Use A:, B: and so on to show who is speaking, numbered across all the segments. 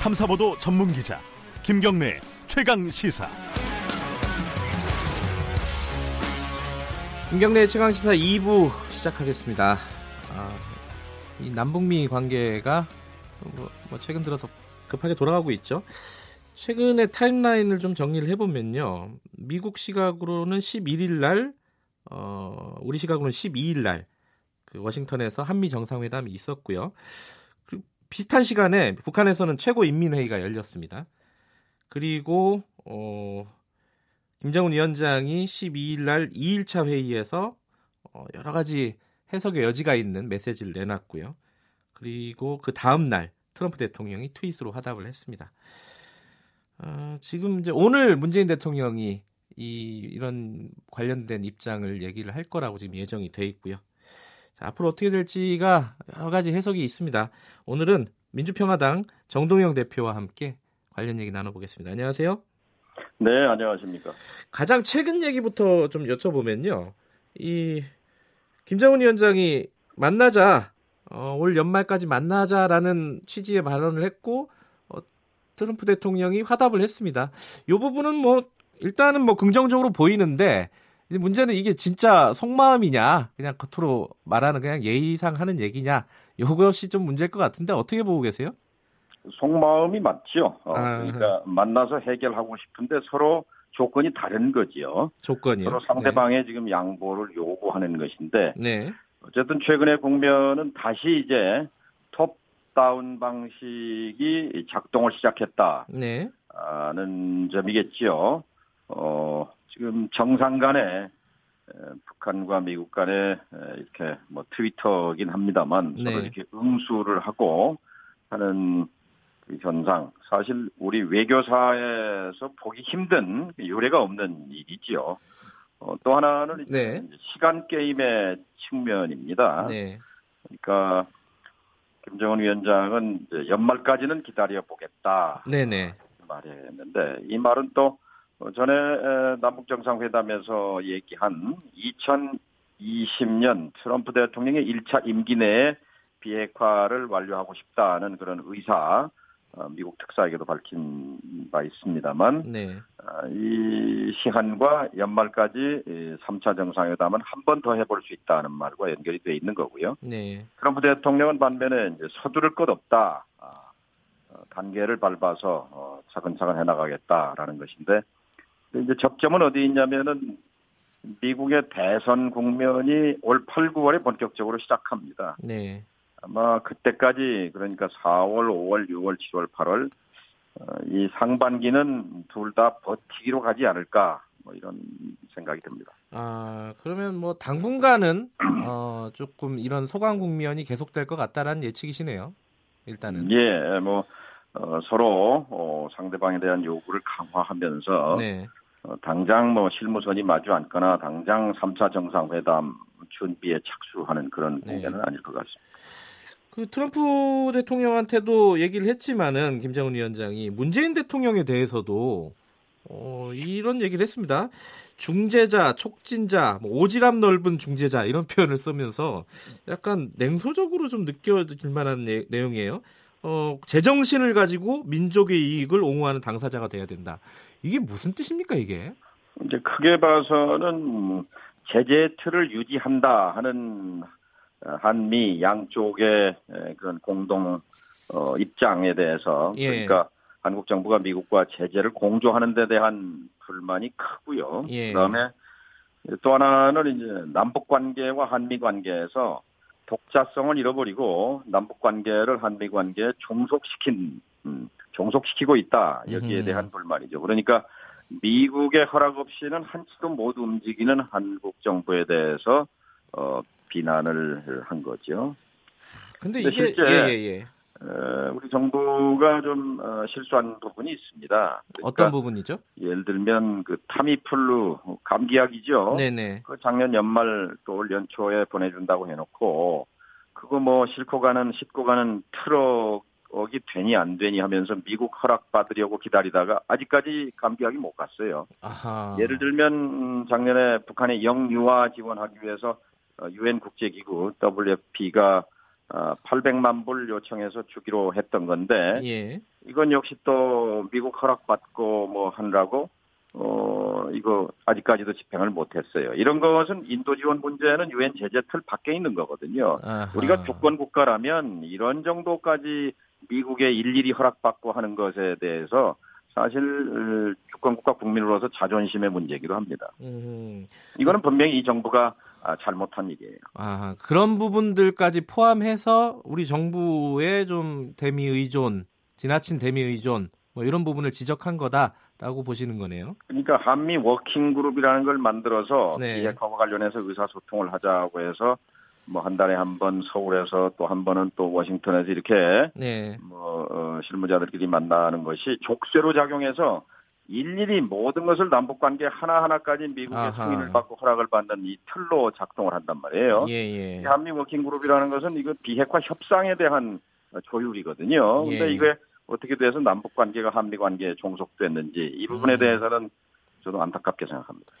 A: 탐사보도 전문 기자 김경래 최강 시사.
B: 김경래 최강 시사 2부 시작하겠습니다. 아, 이 남북미 관계가 뭐, 뭐 최근 들어서 급하게 돌아가고 있죠. 최근에 타임라인을 좀 정리를 해보면요. 미국 시각으로는 11일 날, 어, 우리 시각으로는 12일 날, 그 워싱턴에서 한미 정상회담이 있었고요. 비슷한 시간에 북한에서는 최고인민회의가 열렸습니다. 그리고, 어, 김정은 위원장이 12일 날 2일차 회의에서 어, 여러 가지 해석의 여지가 있는 메시지를 내놨고요. 그리고 그 다음 날 트럼프 대통령이 트윗으로 화답을 했습니다. 어, 지금 이제 오늘 문재인 대통령이 이 이런 관련된 입장을 얘기를 할 거라고 지금 예정이 돼 있고요. 자, 앞으로 어떻게 될지가 여러 가지 해석이 있습니다. 오늘은 민주평화당 정동영 대표와 함께 관련 얘기 나눠보겠습니다. 안녕하세요.
C: 네, 안녕하십니까.
B: 가장 최근 얘기부터 좀 여쭤보면요. 이 김정은 위원장이 만나자 어, 올 연말까지 만나자라는 취지의 발언을 했고 어, 트럼프 대통령이 화답을 했습니다. 이 부분은 뭐 일단은 뭐 긍정적으로 보이는데 문제는 이게 진짜 속마음이냐 그냥 겉으로 말하는 그냥 예의상 하는 얘기냐 이것이 좀 문제일 것 같은데 어떻게 보고 계세요?
C: 속마음이 맞죠. 어, 아, 그러니까 만나서 해결하고 싶은데 서로 조건이 다른 거지요.
B: 조건이요.
C: 서로 상대방의 네. 지금 양보를 요구하는 것인데 네. 어쨌든 최근의 국면은 다시 이제 톱 다운 방식이 작동을 시작했다는 네. 점이겠지요. 어, 지금 정상 간에 북한과 미국 간에 이렇게 뭐 트위터긴 합니다만 네. 서로 이렇게 응수를 하고 하는 그 현상 사실 우리 외교사에서 보기 힘든 유례가 없는 일이지요. 어, 또 하나는 네. 시간 게임의 측면입니다. 네. 그러니까 김정은 위원장은 연말까지는 기다려 보겠다. 네네. 말했는데 이 말은 또 전에 남북 정상회담에서 얘기한 2020년 트럼프 대통령의 1차 임기 내에 비핵화를 완료하고 싶다는 그런 의사 어, 미국 특사에게도 밝힌 바 있습니다만 네. 어, 이 시한과 연말까지 3차 정상회담은 한 번 더 해볼 수 있다는 말과 연결이 돼 있는 거고요. 네. 트럼프 대통령은 반면에 이제 서두를 것 없다. 아, 어, 단계를 밟아서 차근차근 해나가겠다라는 것인데 이제 접점은 어디 있냐면은 미국의 대선 국면이 올 8, 9월에 본격적으로 시작합니다. 네. 아마 그때까지 그러니까 4월, 5월, 6월, 7월, 8월 이 상반기는 둘 다 버티기로 가지 않을까 뭐 이런 생각이 듭니다.
B: 아 그러면 뭐 당분간은 어, 조금 이런 소강 국면이 계속될 것 같다라는 예측이시네요. 일단은
C: 예, 뭐 어, 서로 어, 상대방에 대한 요구를 강화하면서 네. 어, 당장 뭐 실무선이 마주 않거나 당장 3차 정상회담 준비에 착수하는 그런 네. 공연은 네. 아닐 것 같습니다.
B: 그 트럼프 대통령한테도 얘기를 했지만은 김정은 위원장이 문재인 대통령에 대해서도 어, 이런 얘기를 했습니다. 중재자, 촉진자, 뭐 오지랖 넓은 중재자 이런 표현을 쓰면서 약간 냉소적으로 좀 느껴질 만한 내, 내용이에요. 어, 제정신을 가지고 민족의 이익을 옹호하는 당사자가 돼야 된다. 이게 무슨 뜻입니까, 이게?
C: 이제 크게 봐서는 제재 틀을 유지한다 하는 한미 양쪽의 그런 공동 어, 입장에 대해서 예. 그러니까 한국 정부가 미국과 제재를 공조하는 데 대한 불만이 크고요. 예. 그다음에 또 하나는 이제 남북 관계와 한미 관계에서 독자성을 잃어버리고 남북 관계를 한미 관계에 종속시킨 음, 종속시키고 있다 여기에 대한 불만이죠. 그러니까 미국의 허락 없이는 한치도 못 움직이는 한국 정부에 대해서 어, 비난을 한 거죠.
B: 근데, 근데 이게 실제 예, 예, 예.
C: 우리 정부가 좀 어, 실수한 부분이 있습니다.
B: 그러니까 어떤 부분이죠?
C: 예를 들면 그 타미플루 감기약이죠. 네네. 그 작년 연말 또 올 연초에 보내준다고 해놓고 그거 뭐 싣고 가는 싣고 가는 트럭 이 되니 안 되니 하면서 미국 허락 받으려고 기다리다가 아직까지 감기약이 못 갔어요. 아하. 예를 들면 작년에 북한의 영유아 지원하기 위해서 유엔 국제기구 WFP가 800만 어, 불 요청해서 주기로 했던 건데 예. 이건 역시 또 미국 허락 받고 뭐 하느라고 어 이거 아직까지도 집행을 못했어요. 이런 것은 인도 지원 문제는 유엔 제재 틀 밖에 있는 거거든요. 아하. 우리가 주권 국가라면 이런 정도까지 미국의 일일이 허락받고 하는 것에 대해서 사실 주권 국가 국민으로서 자존심의 문제이기도 합니다. 음. 이거는 분명히 이 정부가 아, 잘못한 일이에요.
B: 아 그런 부분들까지 포함해서 우리 정부의 좀 대미 의존, 지나친 대미 의존 뭐 이런 부분을 지적한 거다라고 보시는 거네요.
C: 그러니까 한미 워킹 그룹이라는 걸 만들어서 네. 비핵화와 관련해서 의사소통을 하자고 해서 뭐 한 달에 한 번 서울에서 또 한 번은 또 워싱턴에서 이렇게 네. 뭐 어, 실무자들끼리 만나는 것이 족쇄로 작용해서 일일이 모든 것을 남북 관계 하나 하나까지 미국의 아하. 승인을 받고 허락을 받는 이 틀로 작동을 한단 말이에요. 예, 예. 한미 워킹 그룹이라는 것은 이거 비핵화 협상에 대한 조율이거든요. 예. 근데 이게 어떻게 돼서 남북 관계가 한미 관계에 종속됐는지 이 부분에 음. 대해서는 저도 안타깝게 생각합니다.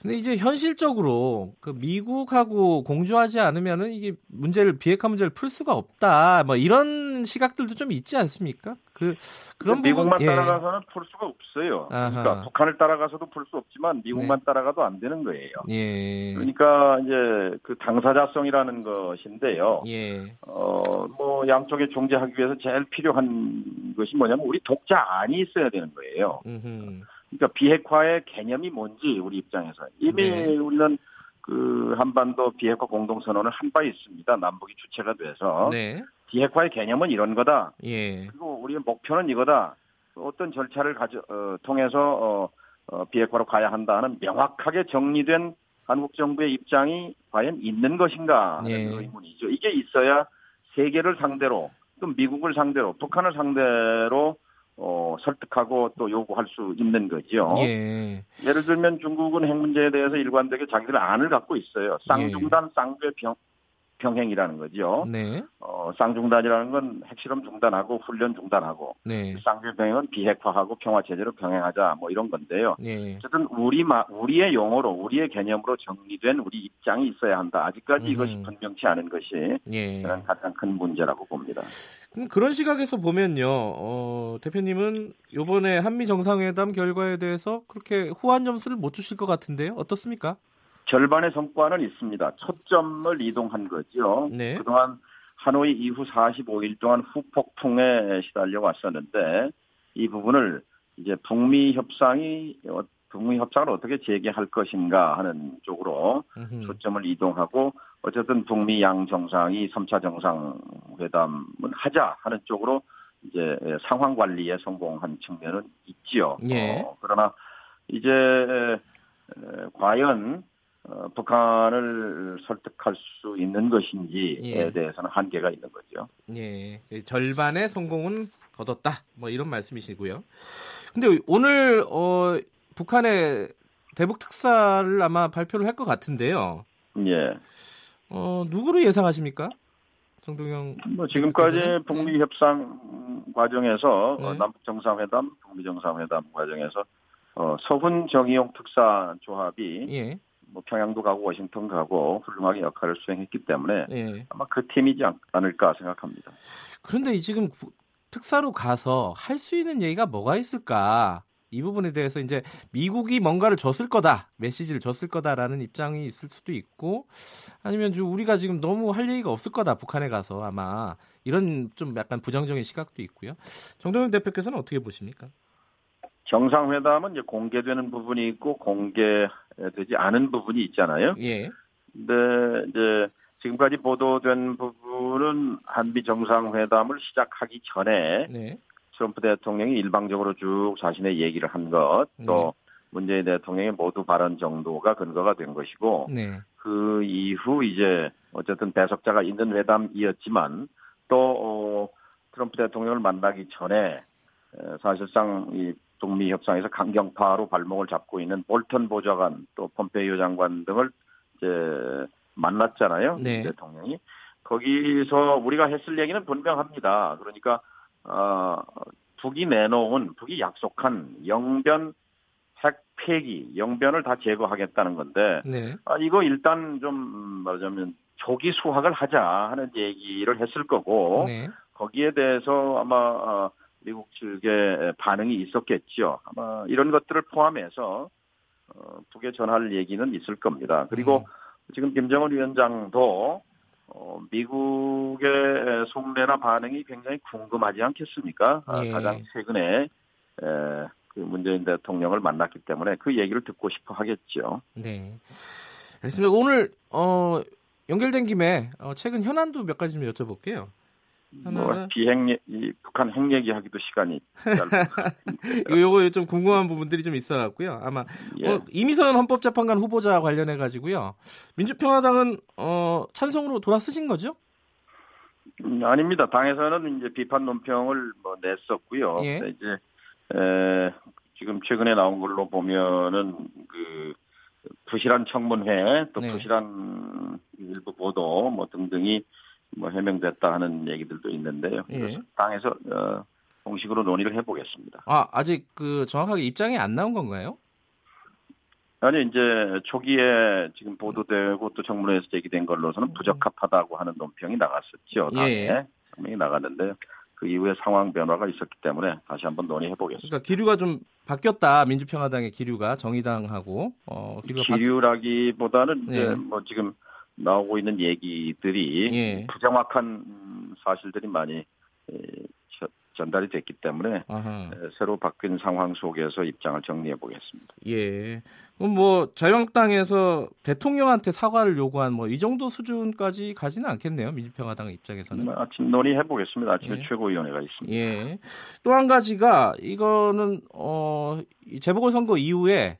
B: 근데 이제 현실적으로 그 미국하고 공조하지 않으면은 이게 문제를 비핵화 문제를 풀 수가 없다. 뭐 이런 시각들도 좀 있지 않습니까? 그
C: 그런 미국만 부분, 예. 따라가서는 풀 수가 없어요. 아하. 그러니까 북한을 따라가서도 풀 수 없지만 미국만 네. 따라가도 안 되는 거예요. 예. 그러니까 이제 그 당사자성이라는 것인데요. 예. 어뭐 양쪽에 중재하기 위해서 제일 필요한 것이 뭐냐면 우리 독자 안이 있어야 되는 거예요. 음흠. 그러니까 비핵화의 개념이 뭔지 우리 입장에서 이미 네. 우리는 그 한반도 비핵화 공동선언을 한 바 있습니다. 남북이 주체가 돼서 네. 비핵화의 개념은 이런 거다. 예. 그리고 우리의 목표는 이거다. 어떤 절차를 가져 어, 통해서 어, 어, 비핵화로 가야 한다는 명확하게 정리된 한국 정부의 입장이 과연 있는 것인가 하는 예. 의문이죠. 이게 있어야 세계를 상대로 또 미국을 상대로 북한을 상대로 어, 설득하고 또 요구할 수 있는 거죠. 예. 예를 들면 중국은 핵 문제에 대해서 일관되게 자기들 안을 갖고 있어요. 쌍중단, 예. 쌍배 병, 병행이라는 거죠. 네. 어, 쌍중단이라는 건 핵실험 중단하고 훈련 중단하고 네. 쌍배 병행은 비핵화하고 평화 체제로 병행하자 뭐 이런 건데요. 네. 어쨌든 우리 마, 우리의 용어로 우리의 개념으로 정리된 우리 입장이 있어야 한다. 아직까지 음. 이것이 분명치 않은 것이 예. 가장 큰 문제라고 봅니다.
B: 그럼 그런 시각에서 보면요, 어, 대표님은 이번에 한미 정상회담 결과에 대해서 그렇게 후한 점수를 못 주실 것 같은데요. 어떻습니까?
C: 절반의 성과는 있습니다. 초점을 이동한 거죠. 네. 그동안 하노이 이후 45일 동안 후폭풍에 시달려 왔었는데 이 부분을 이제 북미 협상이 어, 북미 협상을 어떻게 재개할 것인가 하는 쪽으로 음흠. 초점을 이동하고 어쨌든 북미 양 정상이 3차 정상회담은 하자 하는 쪽으로 이제 상황 관리에 성공한 측면은 있지요. 예. 어, 그러나 이제 과연 어, 북한을 설득할 수 있는 것인지에 예. 대해서는 한계가 있는 거죠.
B: 예, 절반의 성공은 거뒀다. 뭐 이런 말씀이시고요. 근데 오늘 어, 북한의 대북 특사를 아마 발표를 할 것 같은데요. 예. 어, 누구를 예상하십니까? 정동영.
C: 뭐 지금까지 북미 협상 과정에서 네. 어, 남북 정상회담, 북미 정상회담 과정에서 어, 서훈 정의용 특사 조합이 예. 뭐 평양도 가고 워싱턴 가고 훌륭하게 역할을 수행했기 때문에 예. 아마 그 팀이지 않을까 생각합니다.
B: 그런데 지금 특사로 가서 할 수 있는 얘기가 뭐가 있을까? 이 부분에 대해서 이제 미국이 뭔가를 줬을 거다, 메시지를 줬을 거다라는 입장이 있을 수도 있고, 아니면 좀 우리가 지금 너무 할 얘기가 없을 거다, 북한에 가서 아마 이런 좀 약간 부정적인 시각도 있고요. 정동영 대표께서는 어떻게 보십니까?
C: 정상회담은 이제 공개되는 부분이 있고 공개되지 않은 부분이 있잖아요. 예. 근데 이제 지금까지 보도된 부분은 한미 정상회담을 시작하기 전에 네. 트럼프 대통령이 일방적으로 쭉 자신의 얘기를 한 것, 또 네. 문재인 대통령의 모두 발언 정도가 근거가 된 것이고, 네. 그 이후 이제 어쨌든 배석자가 있는 회담이었지만 또 어, 트럼프 대통령을 만나기 전에 사실상 이 북미 협상에서 강경파로 발목을 잡고 있는 볼턴 보좌관 또 폼페이오 장관 등을 이제 만났잖아요. 네. 대통령이 거기서 우리가 했을 얘기는 분명합니다. 그러니까 어, 북이 내놓은 북이 약속한 영변 핵 폐기 영변을 다 제거하겠다는 건데 네. 아, 이거 일단 좀 말하자면 조기 수확을 하자 하는 얘기를 했을 거고 네. 거기에 대해서 아마 어, 미국 측의 반응이 있었겠죠. 아마 이런 것들을 포함해서 어, 북에 전할 얘기는 있을 겁니다. 그리고 음. 지금 김정은 위원장도 어, 미국의 속내나 반응이 굉장히 궁금하지 않겠습니까? 아, 예. 가장 최근에 에, 그 문재인 대통령을 만났기 때문에 그 얘기를 듣고 싶어 하겠죠.
B: 네. 알겠습니다. 오늘 어, 연결된 김에 어, 최근 현안도 몇 가지 좀 여쭤볼게요.
C: 뭐 비핵 이 북한 핵 얘기하기도 시간이
B: 이거 요거 좀 궁금한 부분들이 좀 있어 갖고요. 아마 예. 어, 이미선 헌법재판관 후보자 관련해 가지고요. 민주평화당은 어, 찬성으로 돌아서신 거죠?
C: 음, 아닙니다. 당에서는 이제 비판 논평을 뭐 냈었고요. 예. 이제 에, 지금 최근에 나온 걸로 보면은 그 부실한 청문회 또 네. 부실한 일부 보도 뭐 등등이 뭐 해명됐다 하는 얘기들도 있는데요. 예. 당에서 어, 공식으로 논의를 해보겠습니다.
B: 아 아직 그 정확하게 입장이 안 나온 건가요?
C: 아니 이제 초기에 지금 보도되고 또 청문회에서 제기된 걸로서는 부적합하다고 하는 논평이 나갔었죠. 당에 예. 명이 나갔는데 그 이후에 상황 변화가 있었기 때문에 다시 한번 논의해 보겠습니다.
B: 그러니까 기류가 좀 바뀌었다. 민주평화당의 기류가 정의당하고
C: 어, 기류가 기류라기보다는 바... 이제 네. 뭐 지금 나오고 있는 얘기들이 예. 부정확한 사실들이 많이 전달이 됐기 때문에 아하. 새로 바뀐 상황 속에서 입장을 정리해 보겠습니다.
B: 예. 그럼 뭐 자유한국당에서 대통령한테 사과를 요구한 뭐 이 정도 수준까지 가지는 않겠네요. 민주평화당 입장에서는.
C: 뭐 아침 논의해 보겠습니다. 아침에 예. 최고위원회가 있습니다.
B: 예. 또 한 가지가 이거는 어 재보궐 선거 이후에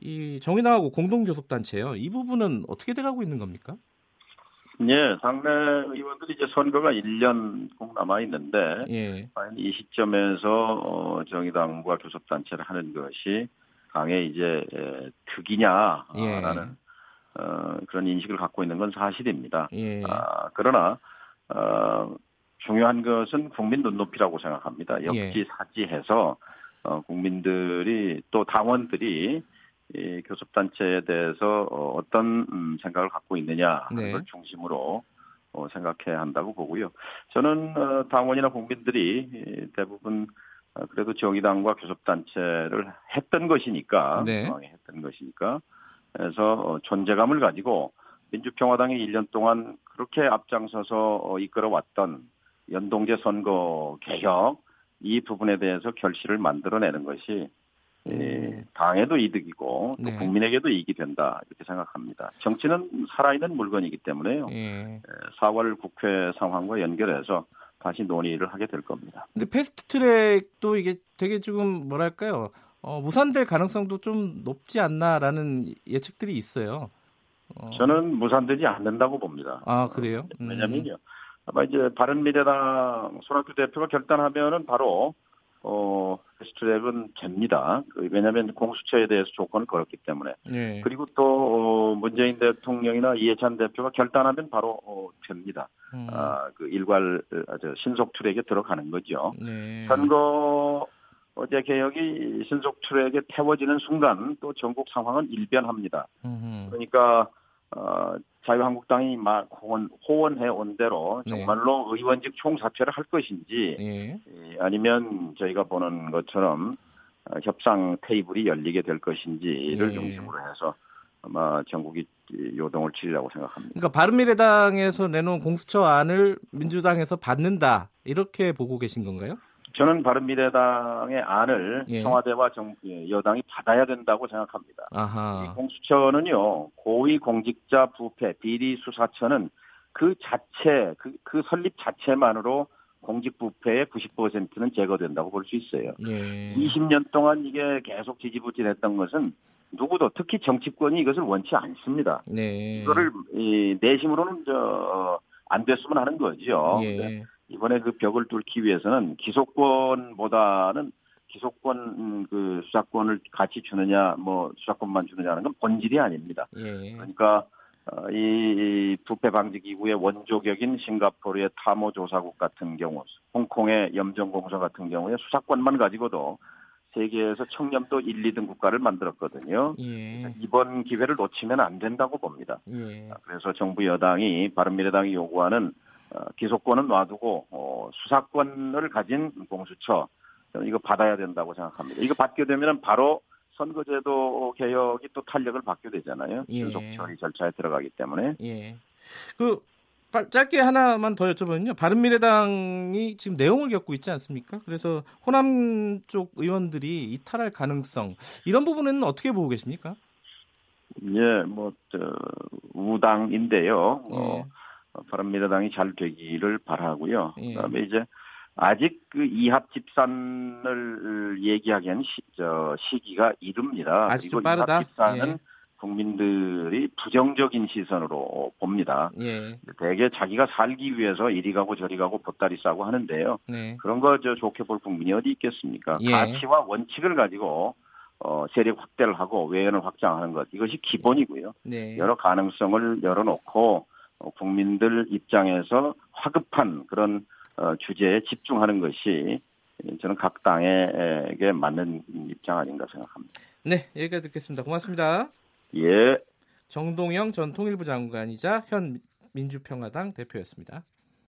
B: 이 정의당하고 공동교섭단체요. 이 부분은 어떻게 돼가고 있는 겁니까?
C: 예, 당내 의원들이 이제 선거가 1년 꼭 남아 있는데, 예. 이 시점에서 어, 정의당과 교섭단체를 하는 것이 당의 이제 득이냐라는 예. 어, 그런 인식을 갖고 있는 건 사실입니다. 예. 아, 그러나 어, 중요한 것은 국민 눈높이라고 생각합니다. 역지사지해서 어, 국민들이 또 당원들이 이 교섭단체에 대해서 어, 어떤 음, 생각을 갖고 있느냐 하는 네. 걸 중심으로 어, 생각해야 한다고 보고요. 저는 어, 당원이나 국민들이 대부분 그래도 정의당과 교섭단체를 했던 것이니까 네. 했던 것이니까 그래서 존재감을 가지고 민주평화당이 1년 동안 그렇게 앞장서서 이끌어왔던 연동제 선거 개혁 이 부분에 대해서 결실을 만들어내는 것이 예, 당에도 이득이고 또 네. 국민에게도 이익이 된다 이렇게 생각합니다. 정치는 살아있는 물건이기 때문에요. 예. 4월 예, 국회 상황과 연결해서 다시 논의를 하게 될 겁니다.
B: 근데 패스트트랙도 이게 되게 지금 뭐랄까요 어, 무산될 가능성도 좀 높지 않나라는 예측들이 있어요.
C: 어... 저는 무산되지 않는다고 봅니다.
B: 아 그래요?
C: 음. 왜냐면요. 아마 이제 바른미래당 손학규 대표가 결단하면은 바로 어, 패스트트랙은 됩니다. 그, 왜냐하면 공수처에 대해서 조건을 걸었기 때문에. 네. 그리고 또 어, 문재인 대통령이나 이해찬 대표가 결단하면 바로 어, 됩니다. 음. 아, 그 일괄 아, 저, 신속 트랙에 들어가는 거죠. 네. 선거 어제 개혁이 신속 트랙에 태워지는 순간 또 전국 상황은 일변합니다. 음흠. 그러니까 어, 자유한국당이 막 호언, 호언해 온 대로 네. 정말로 네. 의원직 총사퇴를 할 것인지 네. 아니면 저희가 보는 것처럼 어, 협상 테이블이 열리게 될 것인지를 네. 중심으로 해서 아마 전국이 요동을 치리라고 생각합니다.
B: 그러니까 바른미래당에서 내놓은 공수처 안을 민주당에서 받는다 이렇게 보고 계신 건가요?
C: 저는 바른미래당의 안을 예. 청와대와 정, 예, 여당이 받아야 된다고 생각합니다. 아하. 공수처는요 고위 공직자 부패 비리 수사처는 그 자체 그, 그 설립 자체만으로 공직 부패의 90%는 제거된다고 볼 수 있어요. 예. 20년 동안 이게 계속 지지부진했던 것은 누구도 특히 정치권이 이것을 원치 않습니다. 네. 이거를 이, 내심으로는 저 안 됐으면 하는 거죠. 예. 이번에 그 벽을 뚫기 위해서는 기소권보다는 기소권 음, 그 수사권을 같이 주느냐 뭐 수사권만 주느냐는 건 본질이 아닙니다. 예. 그러니까 어, 이 부패 방지 기구의 원조격인 싱가포르의 탐호 조사국 같은 경우, 홍콩의 염정공사 같은 경우에 수사권만 가지고도 세계에서 청렴도 1, 2등 국가를 만들었거든요. 예. 이번 기회를 놓치면 안 된다고 봅니다. 예. 그래서 정부 여당이 바른미래당이 요구하는 어, 기소권은 놔두고 어, 수사권을 가진 공수처 이거 받아야 된다고 생각합니다. 이거 받게 되면 바로 선거제도 개혁이 또 탄력을 받게 되잖아요. 예. 계속 처리 절차에 들어가기 때문에.
B: 예. 그 짧게 하나만 더 여쭤보면요. 바른미래당이 지금 내용을 겪고 있지 않습니까? 그래서 호남 쪽 의원들이 이탈할 가능성 이런 부분은 어떻게 보고 계십니까?
C: 예, 뭐 저, 우당인데요. 예. 어, 바른미래당이 잘 되기를 바라고요. 예. 그다음에 이제 아직 그 이합 집산을 얘기하기에는 시, 저, 시기가 이릅니다.
B: 아직 좀 빠르다.
C: 이합 집산은 예. 국민들이 부정적인 시선으로 봅니다. 예. 대개 자기가 살기 위해서 이리 가고 저리 가고 보따리 싸고 하는데요. 네. 그런 거 저 좋게 볼 국민이 어디 있겠습니까? 예. 가치와 원칙을 가지고 어, 세력 확대를 하고 외연을 확장하는 것 이것이 기본이고요. 네. 여러 가능성을 열어놓고 어, 국민들 입장에서 화급한 그런 어, 주제에 집중하는 것이 저는 각 당에게 맞는 입장 아닌가 생각합니다.
B: 네, 여기까지 듣겠습니다. 고맙습니다.
C: 예.
B: 정동영 전 통일부 장관이자 현 민주평화당 대표였습니다.